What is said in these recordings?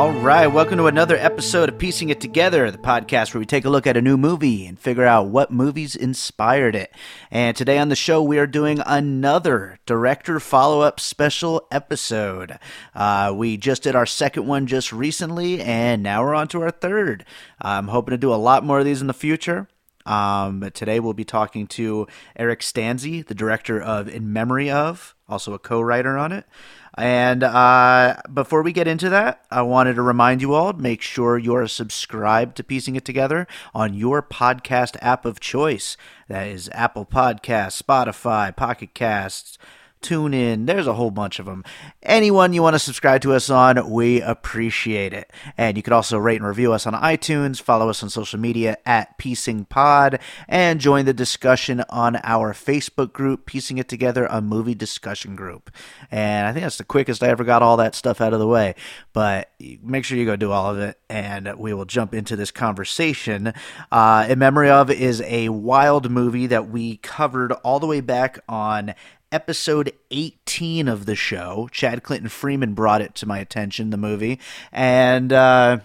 All right, welcome to another episode of Piecing It Together, the podcast where we take a look at a new movie and figure out what movies inspired it. And today on the show, we are doing another director follow up special episode. Uh, we just did our second one just recently, and now we're on to our third. I'm hoping to do a lot more of these in the future. Um, but today we'll be talking to Eric Stanze, the director of In Memory of, also a co writer on it. And uh, before we get into that, I wanted to remind you all make sure you're subscribed to Piecing It Together on your podcast app of choice. That is Apple Podcasts, Spotify, Pocket Casts. Tune in. There's a whole bunch of them. Anyone you want to subscribe to us on, we appreciate it. And you can also rate and review us on iTunes, follow us on social media at Piecing Pod, and join the discussion on our Facebook group, Piecing It Together, a movie discussion group. And I think that's the quickest I ever got all that stuff out of the way. But make sure you go do all of it, and we will jump into this conversation. Uh, In Memory of is a wild movie that we covered all the way back on episode 18 of the show. Chad Clinton Freeman brought it to my attention, the movie. And uh,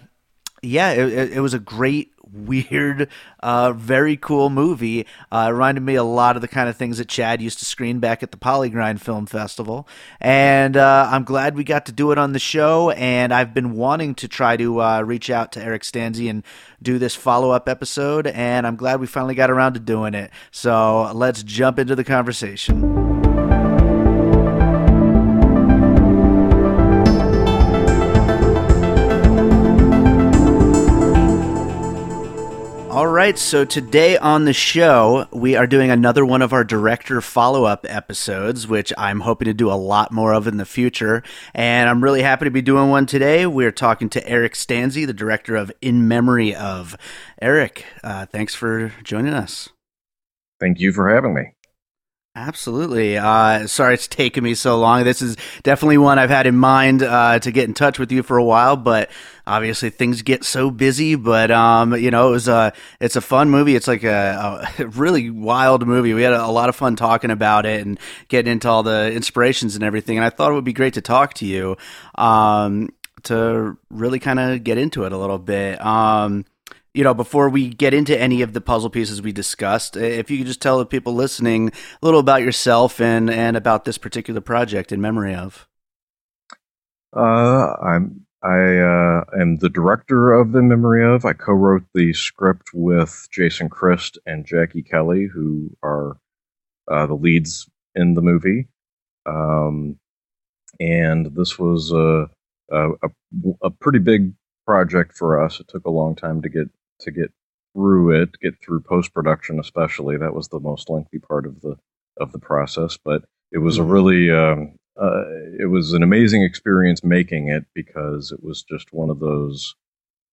yeah, it, it, was a great, weird, uh, very cool movie. Uh, reminded me a lot of the kind of things that Chad used to screen back at the Polygrind Film Festival. And uh, I'm glad we got to do it on the show. And I've been wanting to try to uh, reach out to Eric Stanze and do this follow up episode. And I'm glad we finally got around to doing it. So let's jump into the conversation. Right, so today on the show, we are doing another one of our director follow up episodes, which I'm hoping to do a lot more of in the future. And I'm really happy to be doing one today. We're talking to Eric Stanze, the director of In Memory of. Eric, uh, thanks for joining us. Thank you for having me. Absolutely. Uh, sorry it's taken me so long. This is definitely one I've had in mind uh, to get in touch with you for a while, but obviously things get so busy. But um, you know, it was a it's a fun movie. It's like a, a, really wild movie. We had a, lot of fun talking about it and getting into all the inspirations and everything. And I thought it would be great to talk to you um, to really kind of get into it a little bit. Um, you know, before we get into any of the puzzle pieces we discussed, if you could just tell the people listening a little about yourself and and about this particular project in memory of. Uh, I'm I uh, am the director of the memory of. I co-wrote the script with Jason Christ and Jackie Kelly, who are uh, the leads in the movie. Um, and this was a, a, a pretty big project for us. It took a long time to get to get through it, get through post production, especially. That was the most lengthy part of the of the process, but it was a mm-hmm. really um, uh, it was an amazing experience making it because it was just one of those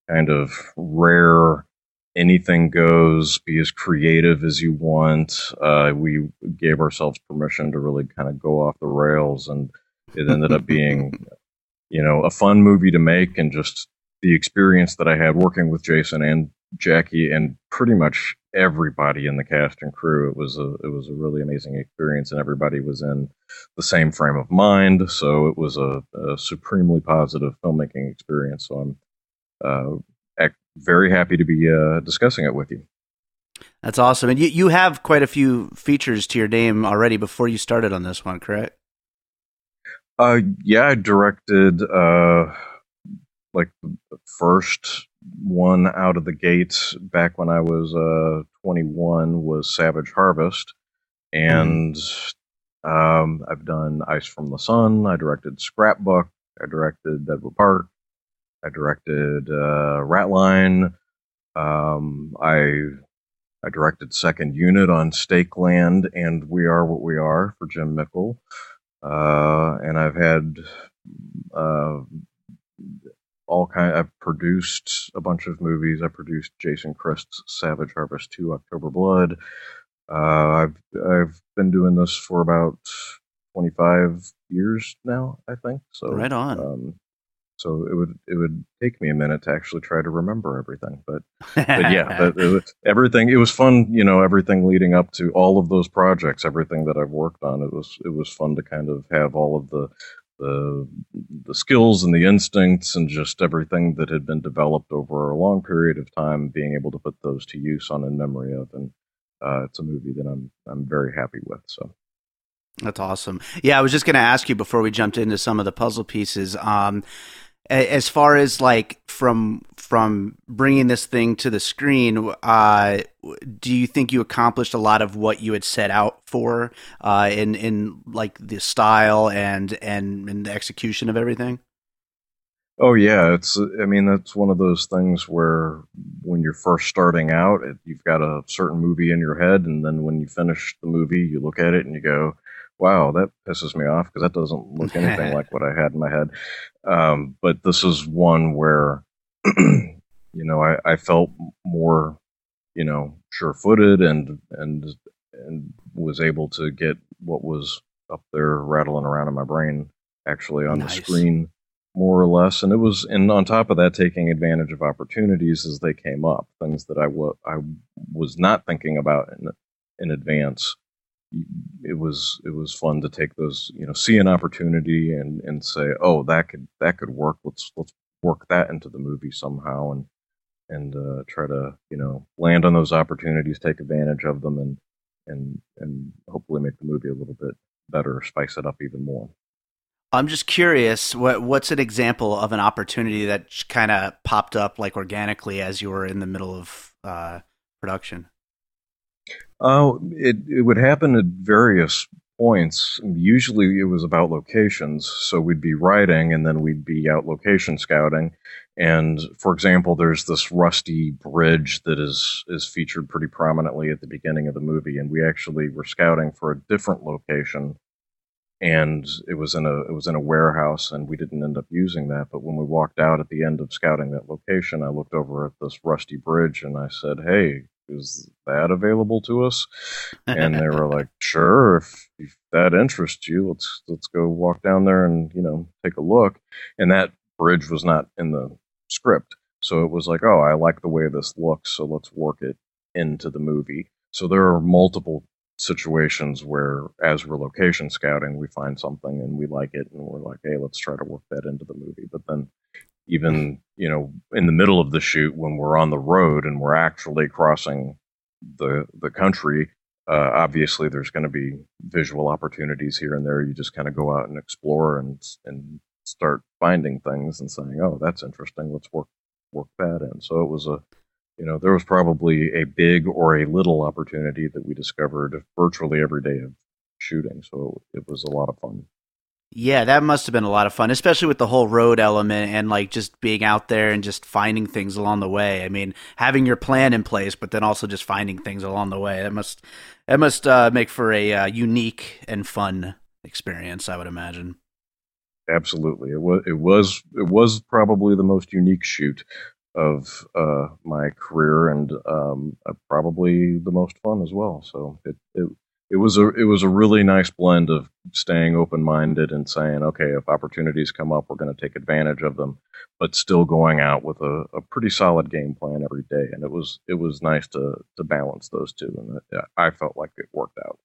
kind of rare anything goes be as creative as you want uh, we gave ourselves permission to really kind of go off the rails and it ended up being you know a fun movie to make and just the experience that I had working with Jason and Jackie and pretty much everybody in the cast and crew. It was a it was a really amazing experience, and everybody was in the same frame of mind. So it was a, a supremely positive filmmaking experience. So I'm uh, very happy to be uh, discussing it with you. That's awesome, and you you have quite a few features to your name already before you started on this one, correct? Uh, yeah, I directed. Uh, like the first one out of the gates back when I was uh, 21 was Savage Harvest, and um, I've done Ice from the Sun. I directed Scrapbook. I directed Deadwood Park. I directed uh, Ratline. Um, I I directed Second Unit on Stake Land and We Are What We Are for Jim Mickle. Uh, and I've had uh, all kind. I've produced a bunch of movies. I produced Jason Christ's Savage Harvest 2, October Blood. Uh, I've I've been doing this for about 25 years now, I think. So right on. Um, so it would it would take me a minute to actually try to remember everything, but but yeah, it was, everything. It was fun, you know, everything leading up to all of those projects, everything that I've worked on. It was it was fun to kind of have all of the the the skills and the instincts and just everything that had been developed over a long period of time, being able to put those to use on in memory of, and uh, it's a movie that I'm I'm very happy with. So. That's awesome. Yeah, I was just going to ask you before we jumped into some of the puzzle pieces. Um, as far as like from from bringing this thing to the screen uh, do you think you accomplished a lot of what you had set out for uh, in in like the style and and the execution of everything? Oh yeah. It's i mean that's one of those things where when you're first starting out it, you've got a certain movie in your head and then when you finish the movie you look at it and you go wow, that pisses me off because that doesn't look anything like what I had in my head. Um, but this is one where, you know, I, I felt more, you know, sure-footed and and and was able to get what was up there rattling around in my brain actually on nice. the screen more or less and it was and on top of that taking advantage of opportunities as they came up things that I, w- I was not thinking about in, in advance it was it was fun to take those you know see an opportunity and and say oh that could that could work. Let's let's work that into the movie somehow and and uh, try to you know land on those opportunities take advantage of them and and and hopefully make the movie a little bit better spice it up even more. I'm just curious what what's an example of an opportunity that kind of popped up like organically as you were in the middle of uh, production uh, it it would happen at various points. Usually, it was about locations. So we'd be riding and then we'd be out location scouting. And for example, there's this rusty bridge that is is featured pretty prominently at the beginning of the movie, and we actually were scouting for a different location. And it was in a it was in a warehouse, and we didn't end up using that. But when we walked out at the end of scouting that location, I looked over at this rusty bridge, and I said, "Hey, is that available to us? And they were like, sure, if, if that interests you, let's let's go walk down there and you know take a look. And that bridge was not in the script, so it was like, oh, I like the way this looks, so let's work it into the movie. So there are multiple situations where, as we're location scouting, we find something and we like it, and we're like, hey, let's try to work that into the movie. But then even you know in the middle of the shoot when we're on the road and we're actually crossing the the country uh, obviously there's going to be visual opportunities here and there. You just kind of go out and explore and and start finding things and saying oh that's interesting. Let's work work that in. So it was a you know there was probably a big or a little opportunity that we discovered virtually every day of shooting. So it was a lot of fun yeah, that must have been a lot of fun, especially with the whole road element and like just being out there and just finding things along the way. I mean, having your plan in place, but then also just finding things along the way. That must that must uh, make for a uh, unique and fun experience, I would imagine. Absolutely, it was it was it was probably the most unique shoot of uh, my career, and um, uh, probably the most fun as well. So it, it it was a it was a really nice blend of staying open minded and saying, okay, if opportunities come up, we're going to take advantage of them, but still going out with a, a pretty solid game plan every day. And it was it was nice to to balance those two, and uh, I felt like it worked out.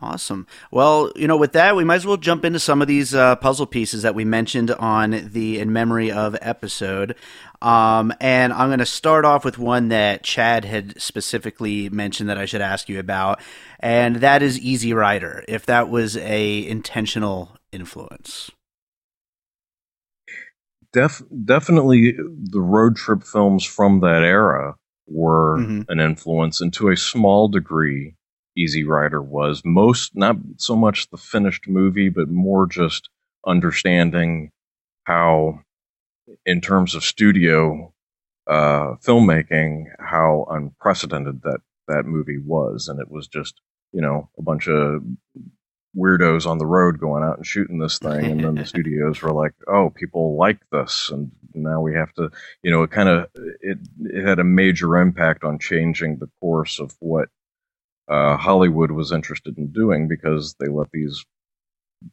Awesome. Well, you know, with that, we might as well jump into some of these uh, puzzle pieces that we mentioned on the In Memory of episode. Um, and I'm going to start off with one that Chad had specifically mentioned that I should ask you about, and that is Easy Rider. If that was a intentional influence. def, definitely the road trip films from that era were mm-hmm. an influence, and to a small degree, Easy Rider was. Most, not so much the finished movie, but more just understanding how, in terms of studio uh, filmmaking, how unprecedented that that movie was, and it was just you know a bunch of weirdos on the road going out and shooting this thing. And then the studios were like oh people like this. And now we have to you know it kind of it it had a major impact on changing the course of what uh, hollywood was interested in doing because they let these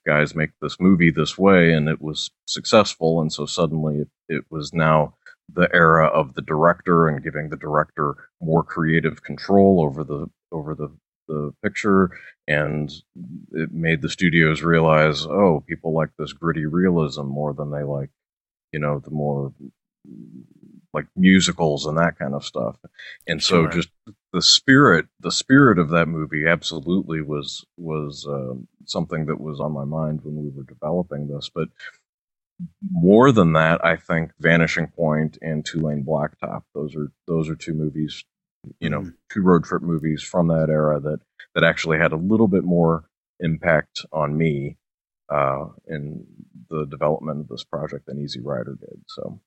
guys make this movie this way and it was successful. And so suddenly it, it was now the era of the director and giving the director more creative control over the over the the picture. And it made the studios realize oh people like this gritty realism more than they like you know the more like musicals and that kind of stuff. And so sure. just the spirit the spirit of that movie absolutely was was uh, something that was on my mind when we were developing this but more than that i think vanishing point and two lane blacktop those are those are two movies you know, mm-hmm. two road trip movies from that era that that actually had a little bit more impact on me uh, in the development of this project than Easy Rider did. So,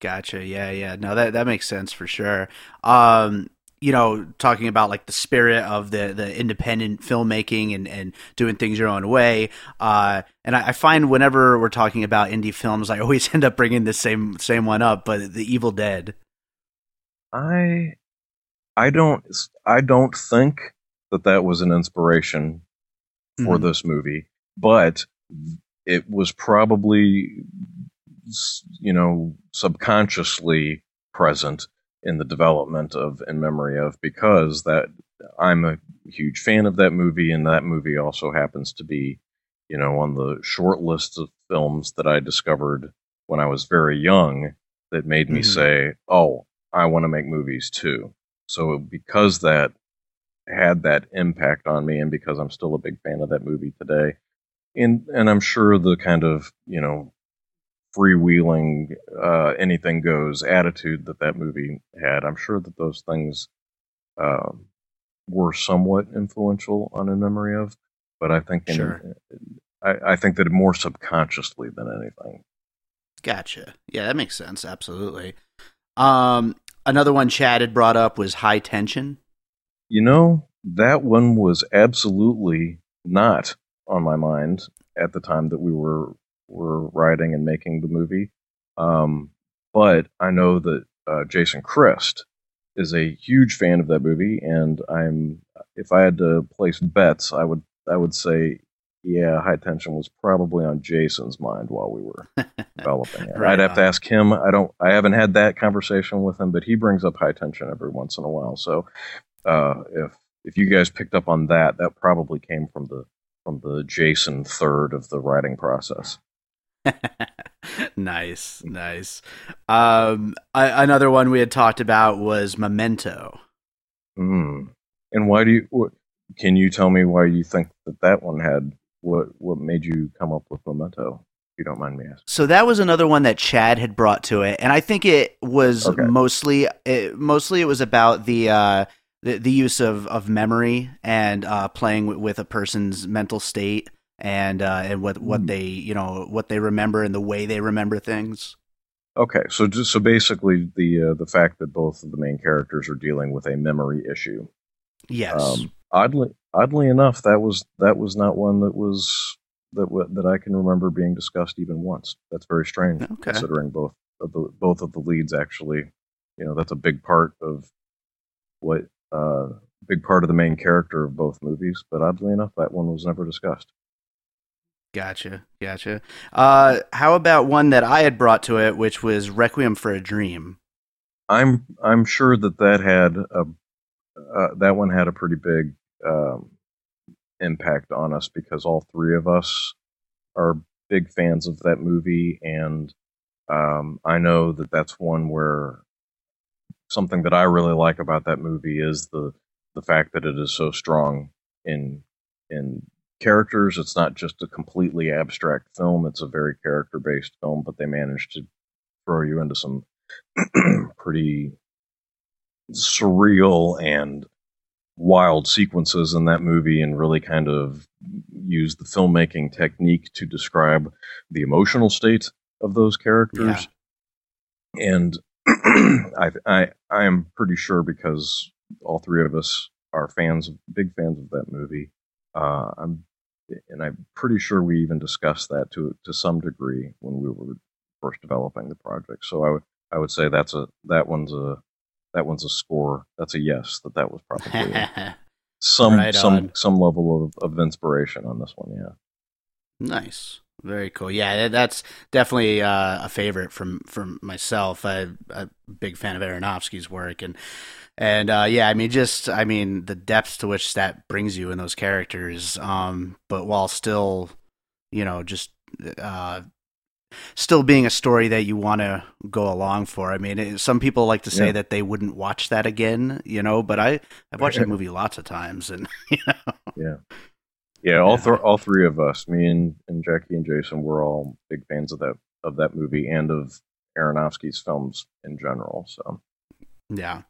gotcha. Yeah, yeah. No, that that makes sense for sure. Um, you know, talking about like the spirit of the the independent filmmaking and and doing things your own way. Uh, and I, I, find whenever we're talking about indie films, I always end up bringing the same same one up, but The Evil Dead. I I don't I don't think that that was an inspiration for mm-hmm. this movie, but it was probably you know subconsciously present in the development of in memory of because that I'm a huge fan of that movie and that movie also happens to be you know on the short list of films that I discovered when I was very young that made me mm-hmm. say oh I want to make movies too. So because that had that impact on me, and because I'm still a big fan of that movie today, and and I'm sure the kind of you know freewheeling, uh, anything goes attitude that that movie had, I'm sure that those things uh, were somewhat influential on a memory of. But I think in, sure. I, I think that more subconsciously than anything. Gotcha. Yeah, that makes sense. Absolutely. Um, another one Chad had brought up was high tension. You know, that one was absolutely not on my mind at the time that we were were writing and making the movie. Um, but I know that uh, Jason Christ is a huge fan of that movie, and I'm if I had to place bets, I would I would say yeah, high tension was probably on Jason's mind while we were developing it. right I'd have on. to ask him. I don't. I haven't had that conversation with him, but he brings up high tension every once in a while. So uh, if if you guys picked up on that, that probably came from the from the Jason third of the writing process. nice, nice. Um, I, another one we had talked about was Memento. Hmm. And why do you? What, can you tell me why you think that that one had what what made you come up with Memento? If you don't mind me asking. So that was another one that Chad had brought to it, and I think it was okay. mostly it, mostly it was about the. Uh, the, the use of, of memory and uh, playing with, with, a person's mental state and uh, and what, what mm. they you know what they remember and the way they remember things. Okay, so just so basically the uh, the fact that both of the main characters are dealing with a memory issue. Yes. Um, oddly, oddly enough, that was that was not one that was that that I can remember being discussed even once. That's very strange, okay. considering both of the both of the leads actually. You know, that's a big part of what uh, big part of the main character of both movies. But oddly enough, that one was never discussed. Gotcha, gotcha. Uh, how about one that I had brought to it, which was Requiem for a Dream? I'm I'm sure that that had a uh, that one had a pretty big um, impact on us because all three of us are big fans of that movie, and um, I know that that's one where something that I really like about that movie is the the fact that it is so strong in in characters. It's not just a completely abstract film. It's a very character based film, but they managed to throw you into some pretty surreal and wild sequences in that movie and really kind of use the filmmaking technique to describe the emotional state of those characters. Yeah. And I, I I am pretty sure because all three of us are fans, big fans of that movie. Uh, I'm, and I'm pretty sure we even discussed that to to some degree when we were first developing the project. So I would I would say that's a that one's a that one's a score. That's a yes. That that was probably some right some some level of, of inspiration on this one. Yeah. Nice. Very cool. Yeah, that's definitely uh, a favorite from from myself. I, am a big fan of Aronofsky's work, and and uh, yeah, I mean, just I mean the depth to which that brings you in those characters, um, but while still, you know, just uh, still being a story that you want to go along for. I mean, it, some people like to say yeah. that they wouldn't watch that again, you know, but I I've watched that movie lots of times, and you know, yeah, yeah, all th- all three of us, me and, and Jackie and Jason, we're all big fans of that of that movie and of Aronofsky's films in general. So, yeah.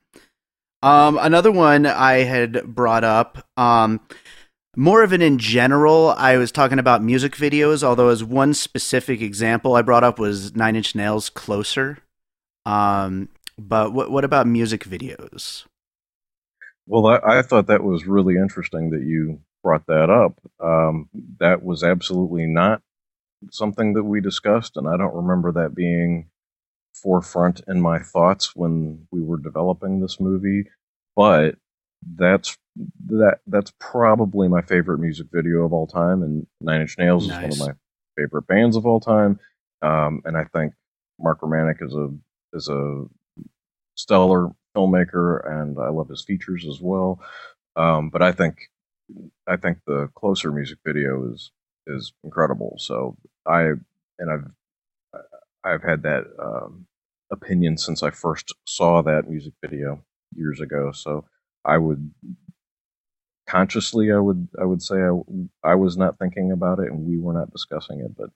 Um, another one I had brought up. Um, more of an in general, I was talking about music videos, although as one specific example I brought up was Nine Inch Nails Closer. Um, but what what about music videos? Well, I, I, thought that was really interesting that you brought that up. Um, that was absolutely not something that we discussed, and I don't remember that being forefront in my thoughts when we were developing this movie. But that's that that's probably my favorite music video of all time, and Nine Inch Nails nice. is one of my favorite bands of all time. Um, and I think Mark Romanek is a is a stellar filmmaker, and I love his features as well. Um, but I think I think the closer music video is is incredible. So I and I've I've had that um, opinion since I first saw that music video years ago. So I would consciously I would I would say I, I was not thinking about it and we were not discussing it, but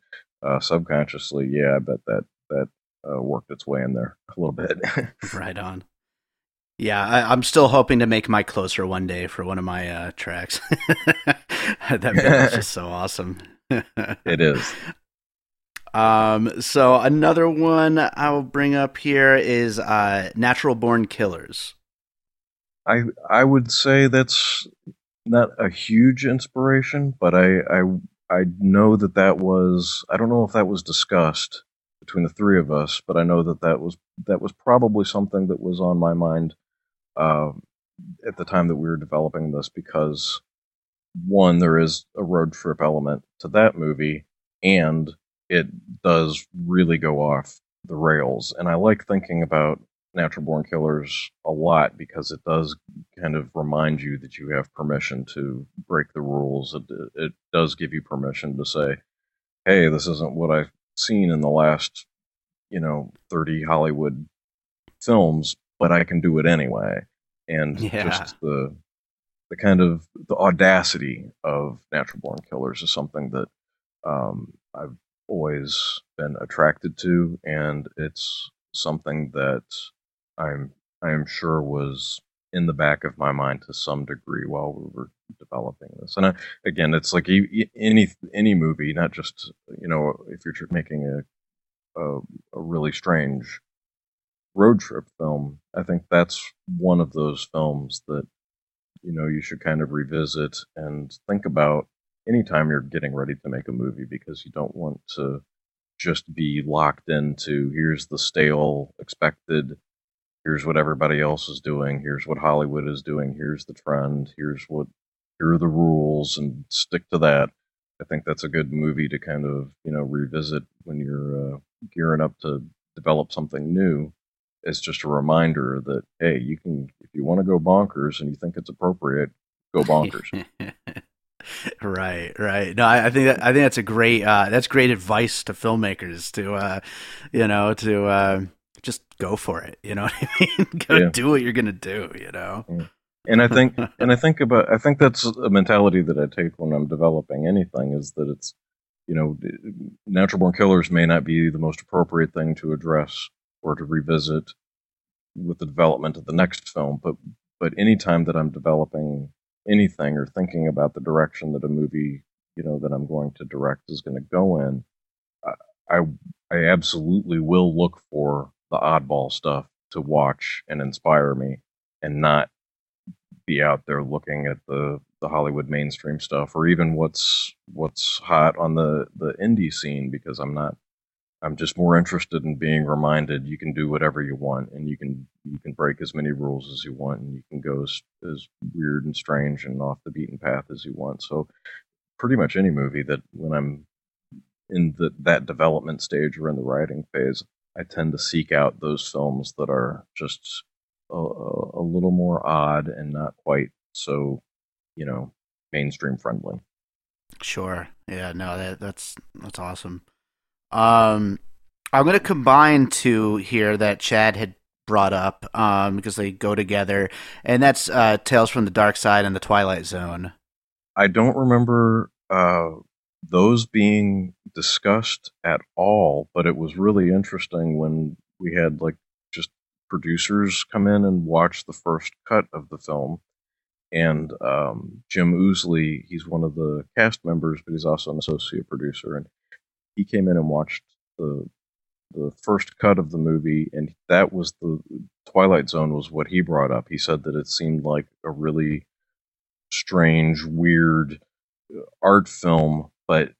uh, subconsciously, yeah, I bet that that uh, worked its way in there a little bit. right on. Yeah, I, am still hoping to make my closer one day for one of my uh, tracks. that is just so awesome. it is. Um, so another one I'll bring up here is uh, Natural Born Killers. I I would say that's not a huge inspiration, but I I I know that that was I don't know if that was discussed between the three of us, but I know that that was that was probably something that was on my mind uh, at the time that we were developing this because one, there is a road trip element to that movie, and it does really go off the rails. And I like thinking about Natural Born Killers a lot because it does kind of remind you that you have permission to break the rules. It, it does give you permission to say, hey, this isn't what I've seen in the last, you know, 30 Hollywood films, but I can do it anyway. And yeah. just the the kind of the audacity of Natural Born Killers is something that um, I've always been attracted to, and it's something that I'm I am sure was in the back of my mind to some degree while we were developing this. And I, again, it's like any any movie, not just you know if you're making a a, a really strange road trip film, I think that's one of those films that you know you should kind of revisit and think about anytime you're getting ready to make a movie because you don't want to just be locked into here's the stale expected here's what everybody else is doing here's what hollywood is doing here's the trend here's what here are the rules and stick to that i think that's a good movie to kind of you know revisit when you're uh, gearing up to develop something new it's just a reminder that hey, you can if you want to go bonkers and you think it's appropriate, go bonkers. right, right. No, I, I, think that, I think that's a great uh, that's great advice to filmmakers to uh, you know to uh, just go for it. You know what I mean? go yeah. do what you're gonna do. You know. and I think and I think about I think that's a mentality that I take when I'm developing anything is that it's you know natural born killers may not be the most appropriate thing to address or to revisit with the development of the next film, but but anytime that I'm developing anything or thinking about the direction that a movie you know that I'm going to direct is going to go in, I I absolutely will look for the oddball stuff to watch and inspire me, and not be out there looking at the the Hollywood mainstream stuff or even what's what's hot on the the indie scene because I'm not I'm just more interested in being reminded you can do whatever you want and you can you can break as many rules as you want and you can go as, as weird and strange and off the beaten path as you want. So pretty much any movie that when I'm in the, that development stage or in the writing phase, I tend to seek out those films that are just a, a little more odd and not quite so, you know, mainstream friendly. Sure. Yeah. No. That, that's that's awesome. Um, I'm going to combine two here that Chad had brought up um, because they go together, and that's uh, Tales from the Dark Side and the Twilight Zone. I don't remember uh, those being discussed at all, but it was really interesting when we had like just producers come in and watch the first cut of the film. And um, Jim Ousley, he's one of the cast members, but he's also an associate producer. And he came in and watched the the first cut of the movie, and that was the Twilight Zone was what he brought up. He said that it seemed like a really strange, weird uh, art film, but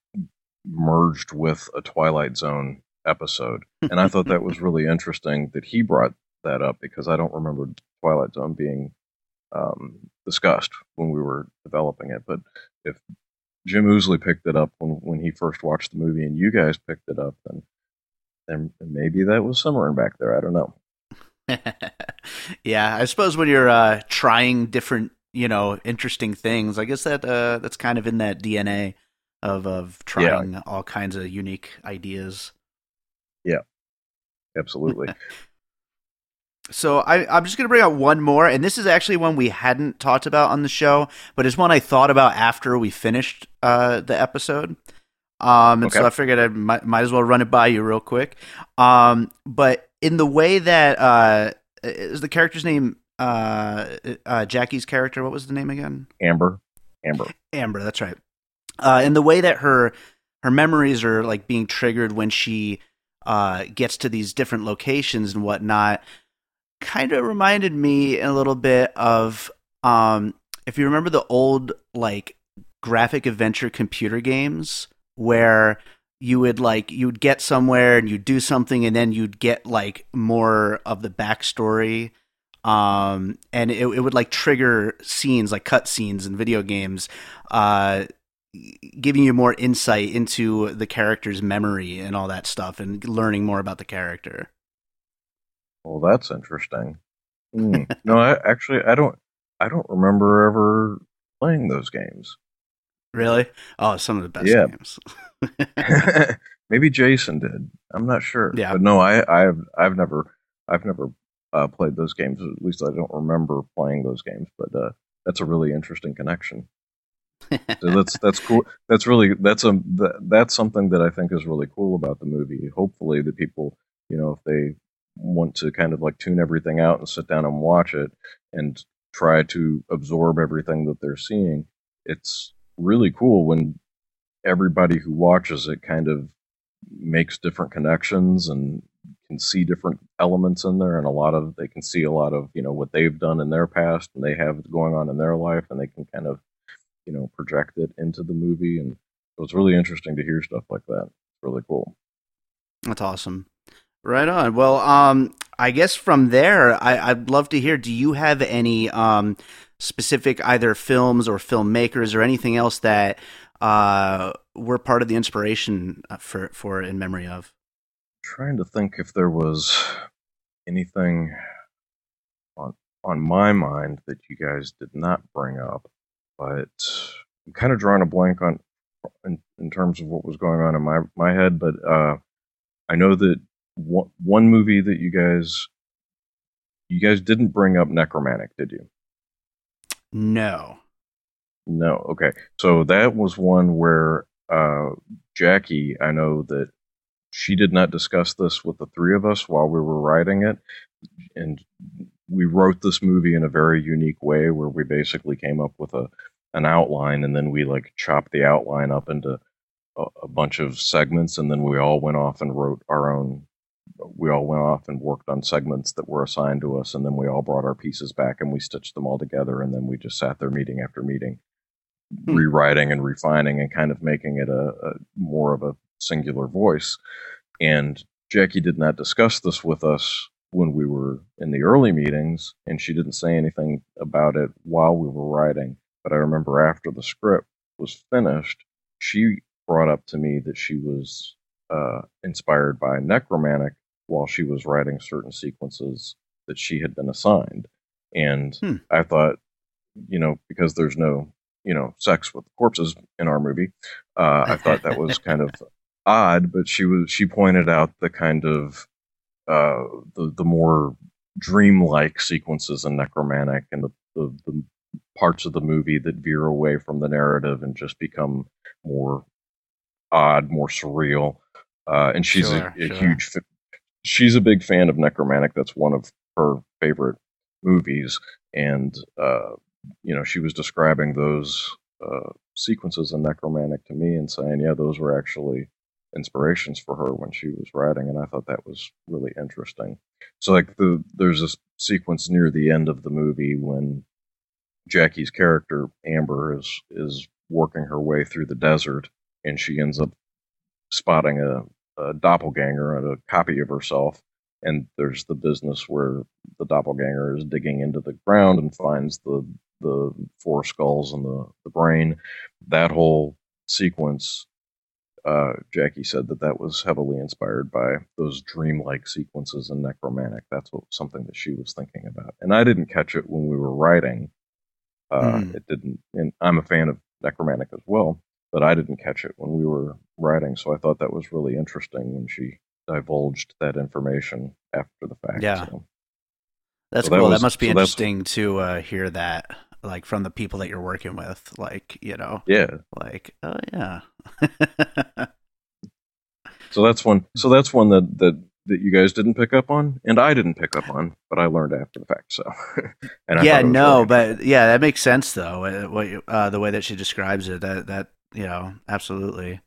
merged with a Twilight Zone episode. And I thought that was really interesting that he brought that up because I don't remember Twilight Zone being um, discussed when we were developing it. But if Jim Ousley picked it up when, when he first watched the movie, and you guys picked it up, then then maybe that was simmering back there. I don't know. yeah, I suppose when you're uh, trying different, you know, interesting things, I guess that uh, that's kind of in that DNA of of trying yeah. all kinds of unique ideas. Yeah, absolutely. So I, am just going to bring out one more, and this is actually one we hadn't talked about on the show, but it's one I thought about after we finished uh, the episode. Um, and okay. so I figured I might, might, as well run it by you real quick. Um, but in the way that uh, is the character's name uh, uh, Jackie's character? What was the name again? Amber. Amber. Amber. That's right. Uh, in the way that her her memories are like being triggered when she uh, gets to these different locations and whatnot kind of reminded me a little bit of um, if you remember the old like graphic adventure computer games where you would like you would get somewhere and you'd do something and then you'd get like more of the backstory um and it, it would like trigger scenes like cut scenes in video games uh giving you more insight into the character's memory and all that stuff and learning more about the character well, that's interesting. Mm. no, I, actually, I don't. I don't remember ever playing those games. Really? Oh, some of the best yeah. games. Maybe Jason did. I'm not sure. Yeah. But no, I, I've I've never I've never uh, played those games. At least I don't remember playing those games. But uh, that's a really interesting connection. so that's that's cool. That's really that's a that, that's something that I think is really cool about the movie. Hopefully, the people you know if they want to kind of like tune everything out and sit down and watch it and try to absorb everything that they're seeing. It's really cool when everybody who watches it kind of makes different connections and can see different elements in there and a lot of they can see a lot of you know what they've done in their past and they have going on in their life and they can kind of you know project it into the movie and it was really interesting to hear stuff like that it's really cool that's awesome Right on. Well, um, I guess from there, I, would love to hear. Do you have any um, specific either films or filmmakers or anything else that uh, were part of the inspiration uh, for for in memory of? trying to think if there was anything on on my mind that you guys did not bring up, but I'm kind of drawing a blank on in, in terms of what was going on in my my head. But uh, I know that one, movie that you guys you guys didn't bring up Nekromantik did you? No. No. Okay. So that was one where uh, Jackie, I know that she did not discuss this with the three of us while we were writing it. And we wrote this movie in a very unique way where we basically came up with a an outline and then we like chopped the outline up into a, a bunch of segments and then we all went off and wrote our own we all went off and worked on segments that were assigned to us and then we all brought our pieces back and we stitched them all together and then we just sat there meeting after meeting hmm. rewriting and refining and kind of making it a, a, more of a singular voice and jackie did not discuss this with us when we were in the early meetings and she didn't say anything about it while we were writing but i remember after the script was finished she brought up to me that she was uh, inspired by Nekromantik while she was writing certain sequences that she had been assigned. And hmm. I thought, you know, because there's no, you know, sex with corpses in our movie, uh, I thought that was kind of odd. But she was she pointed out the kind of uh, the the more dreamlike sequences in Nekromantik and the, the the parts of the movie that veer away from the narrative and just become more odd, more surreal. Uh, and she's sure, a, a sure. huge, she's a big fan of Nekromantik. That's one of her favorite movies. And, uh, you know, she was describing those uh, sequences in Nekromantik to me and saying, yeah, those were actually inspirations for her when she was writing. And I thought that was really interesting. So, like, the there's a sequence near the end of the movie when Jackie's character, Amber, is, is working her way through the desert and she ends up spotting a, a doppelganger and a copy of herself. And there's the business where the doppelganger is digging into the ground and finds the the four skulls and the, the brain. That whole sequence, uh, Jackie said that that was heavily inspired by those dreamlike sequences in Nekromantik. That's what, something that she was thinking about. And I didn't catch it when we were writing. Uh, mm. It didn't, and I'm a fan of Nekromantik as well but I didn't catch it when we were writing. So I thought that was really interesting when she divulged that information after the fact. Yeah. So. That's so cool. That, was, that, must be so interesting to uh, hear that, like from the people that you're working with. Like, you know, yeah, like, oh yeah. so that's one. So that's one that that that you guys didn't pick up on, and I didn't pick up on, but I learned after the fact. So, yeah, no, but yeah, that makes sense though. Uh, what uh, the way that she describes it, that that you know, absolutely.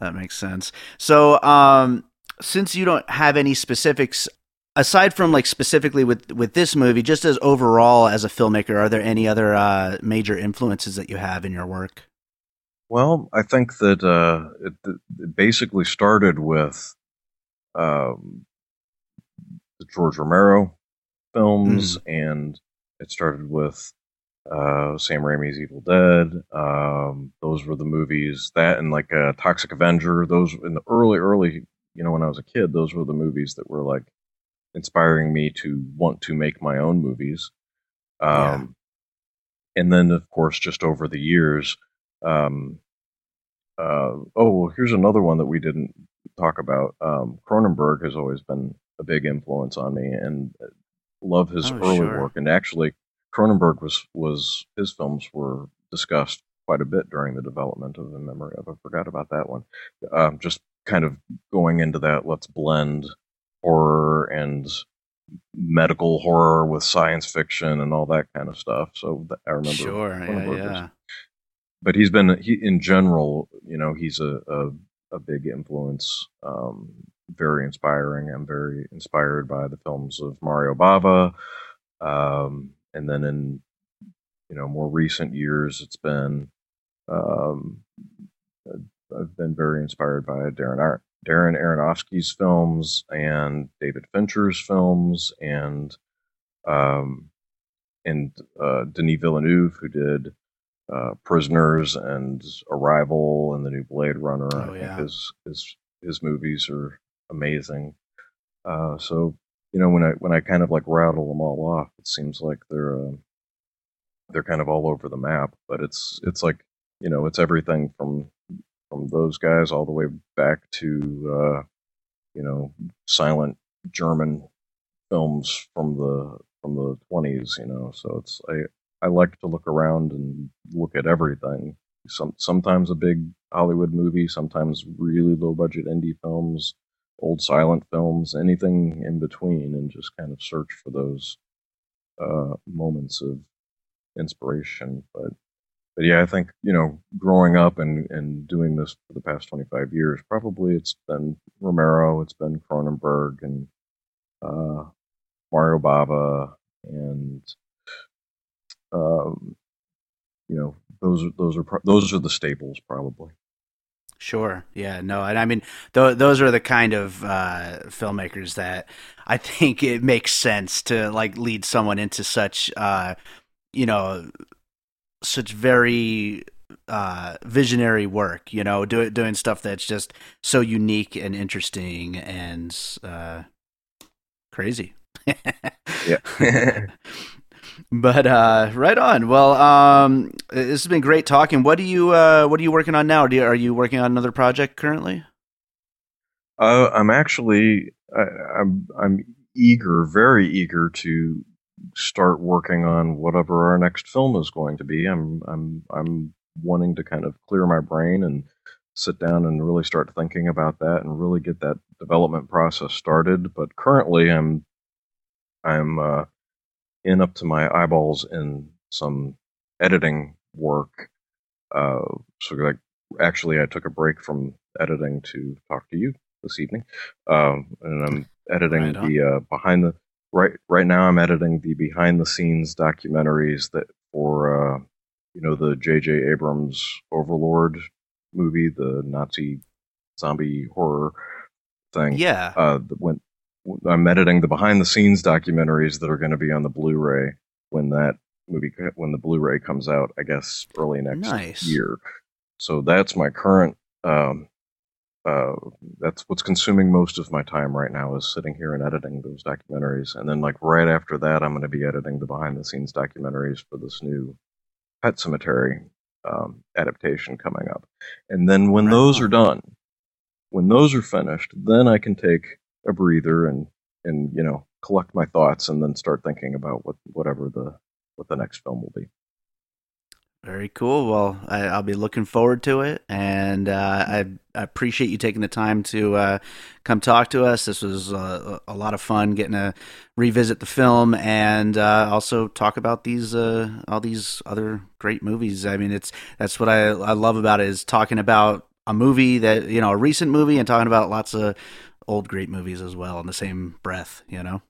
That makes sense. So, um, since you don't have any specifics aside from like specifically with with this movie, just as overall as a filmmaker, are there any other uh, major influences that you have in your work? Well, I think that uh, it, it basically started with um, the George Romero films, mm. and it started with uh, Sam Raimi's Evil Dead. Um, those were the movies that and like uh, Toxic Avenger. Those in the early, early, you know, when I was a kid, those were the movies that were like inspiring me to want to make my own movies. Um, yeah. And then, of course, just over the years, um, uh, oh, here's another one that we didn't talk about. Um, Cronenberg has always been a big influence on me, and uh, love his oh, early sure. work. And actually, Cronenberg was was his films were discussed quite a bit during the development of the Memory of. I forgot about that one. Um, just kind of going into that, let's blend horror and medical horror with science fiction and all that kind of stuff. So I remember. Sure. Yeah, yeah. But he's been he in general, you know, he's a a, a big influence. Um, very inspiring. I'm very inspired by the films of Mario Bava. Um, and then in you know more recent years, it's been um, I've been very inspired by Darren Ar- Darren Aronofsky's films and David Fincher's films and um, and uh, Denis Villeneuve, who did uh, Prisoners and Arrival and the new Blade Runner. Oh, I think his his his movies are amazing. Uh, so you know when I when I kind of like rattle them all off, it seems like they're uh, they're kind of all over the map. But it's it's like you know it's everything from from those guys all the way back to uh, you know silent German films from the from the twenties. You know, so it's I I like to look around and look at everything. Some sometimes a big Hollywood movie, sometimes really low budget indie films, old silent films, anything in between, and just kind of search for those uh, moments of inspiration. But but yeah, I think you know, growing up and and doing this for the past twenty five years, probably it's been Romero, it's been Cronenberg, and uh, Mario Bava, and um, you know, those those are those are the staples probably. Sure. Yeah. No. And I mean, th- those are the kind of uh, filmmakers that I think it makes sense to like lead someone into such, uh, you know, such very uh, visionary work. You know, do, doing stuff that's just so unique and interesting and uh, crazy. yeah. but uh, right on. Well, um, this has been great talking. What do you uh, What are you working on now? You, are you working on another project currently? Uh, I'm actually I, I'm I'm eager, very eager to start working on whatever our next film is going to be. I'm I'm I'm wanting to kind of clear my brain and sit down and really start thinking about that and really get that development process started. But currently, I'm I'm uh, in up to my eyeballs in some editing work. Uh, so like actually, I took a break from editing to talk to you this evening, um, and I'm editing right the uh, behind the right right now. I'm editing the behind the scenes documentaries that for uh, you know the J.J. Abrams Overlord movie, the Nazi zombie horror thing. Yeah. Uh, when I'm editing the behind the scenes documentaries that are going to be on the Blu-ray when that movie when the Blu-ray comes out. I guess early next nice. year. So that's my current. Um, uh, that's what's consuming most of my time right now is sitting here and editing those documentaries, and then like right after that, I'm going to be editing the behind the scenes documentaries for this new Pet Sematary um, adaptation coming up. And then when right. those are done, when those are finished, then I can take a breather and and you know collect my thoughts and then start thinking about what whatever the what the next film will be. Very cool. Well, I, will be looking forward to it, and uh, I, I, appreciate you taking the time to uh, come talk to us. This was uh, a lot of fun getting to revisit the film and uh, also talk about these uh, all these other great movies. I mean, it's that's what I, I love about it is talking about a movie that you know a recent movie and talking about lots of old great movies as well in the same breath, you know?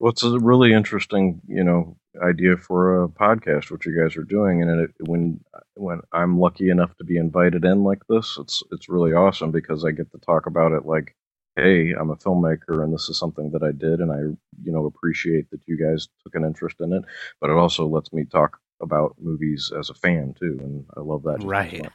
Well, it's a really interesting, you know, idea for a podcast, what you guys are doing. And it, when when I'm lucky enough to be invited in like this, it's it's really awesome because I get to talk about it like, hey, I'm a filmmaker and this is something that I did, and I, you know, appreciate that you guys took an interest in it. But it also lets me talk about movies as a fan too, and I love that right.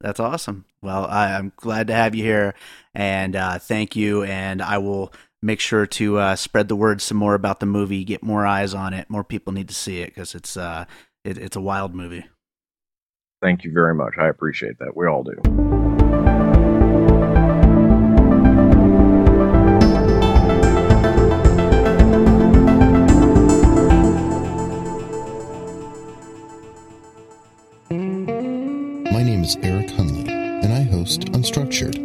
That's awesome. Well, I, am glad to have you here, and uh, thank you. And I will make sure to uh, spread the word some more about the movie, get more eyes on it. More people need to see it because it's uh, it, it's a wild movie. Thank you very much. I appreciate that. We all do. Is Eric Hunley, and I host Unstructured.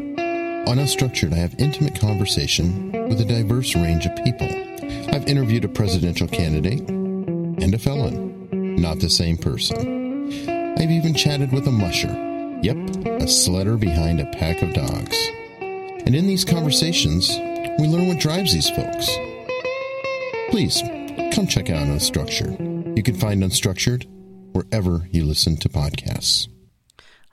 On Unstructured, I have intimate conversation with a diverse range of people. I've interviewed a presidential candidate and a felon, not the same person. I've even chatted with a musher. Yep, a sledder behind a pack of dogs. And in these conversations, we learn what drives these folks. Please, come check out Unstructured. You can find Unstructured wherever you listen to podcasts.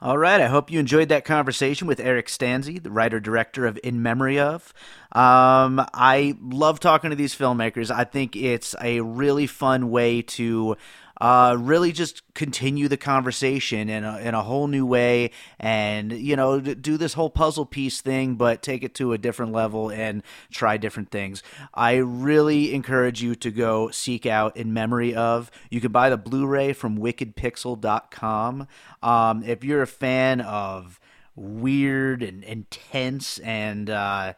All right. I hope you enjoyed that conversation with Eric Stanze, the writer director of In Memory of. Um, I love talking to these filmmakers. I think it's a really fun way to uh, really just continue the conversation in a, in a whole new way and, you know, do this whole puzzle piece thing, but take it to a different level and try different things. I really encourage you to go seek out In Memory of. You can buy the Blu ray from wickedpixel.com. Um, if you're a fan of weird and intense and, uh,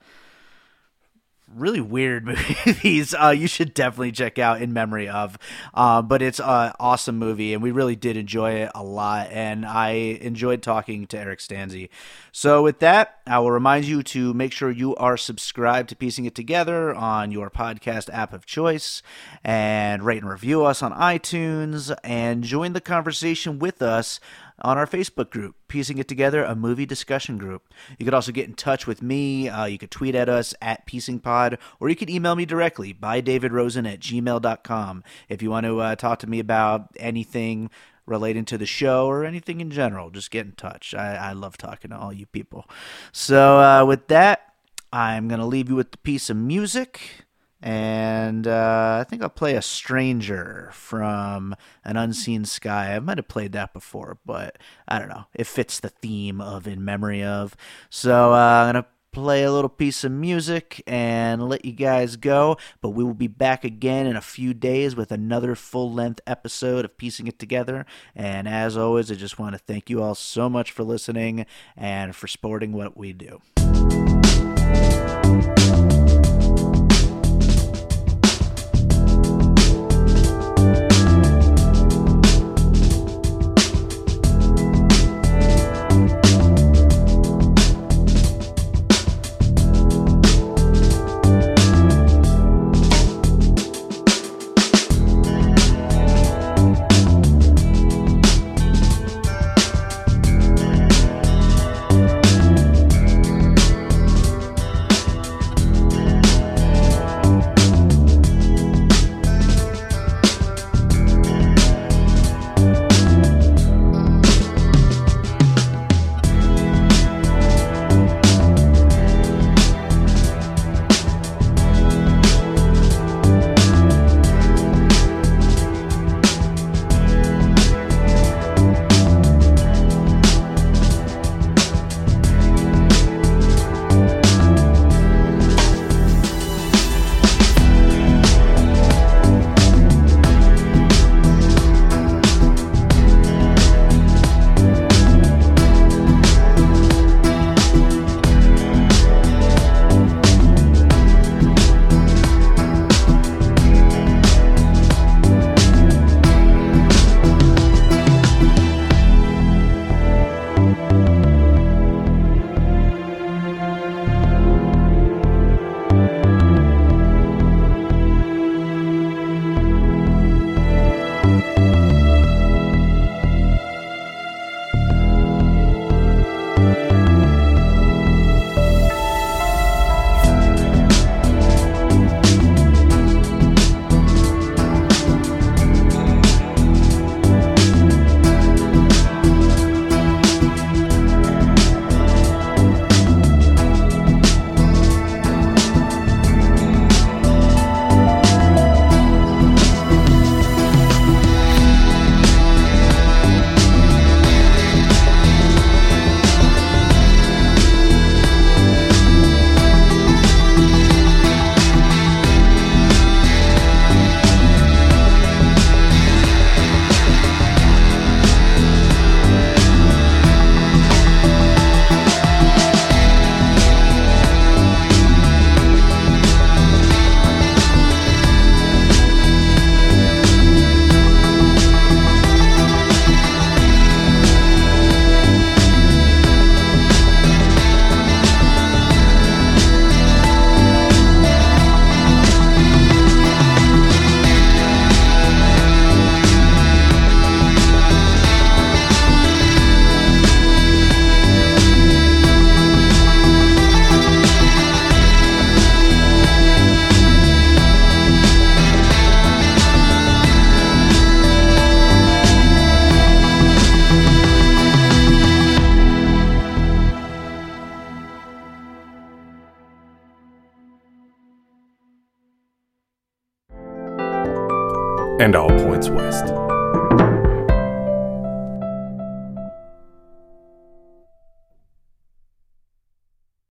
really weird movies uh, you should definitely check out in memory of uh, but it's an awesome movie and we really did enjoy it a lot and i enjoyed talking to eric stanze so with that i will remind you to make sure you are subscribed to piecing it together on your podcast app of choice and rate and review us on itunes and join the conversation with us on our Facebook group, Piecing It Together, a movie discussion group. You could also get in touch with me. Uh, you could tweet at us at PiecingPod, or you could email me directly by davidrosen at gmail.com if you want to uh, talk to me about anything relating to the show or anything in general. Just get in touch. I, I love talking to all you people. So, uh, with that, I'm going to leave you with the piece of music and uh, I think I'll play a stranger from an unseen sky. I might have played that before, but I don't know. It fits the theme of in memory of. So uh, I'm gonna play a little piece of music and let you guys go. But we will be back again in a few days with another full length episode of Piecing It Together. And as always, I just want to thank you all so much for listening and for supporting what we do. And all.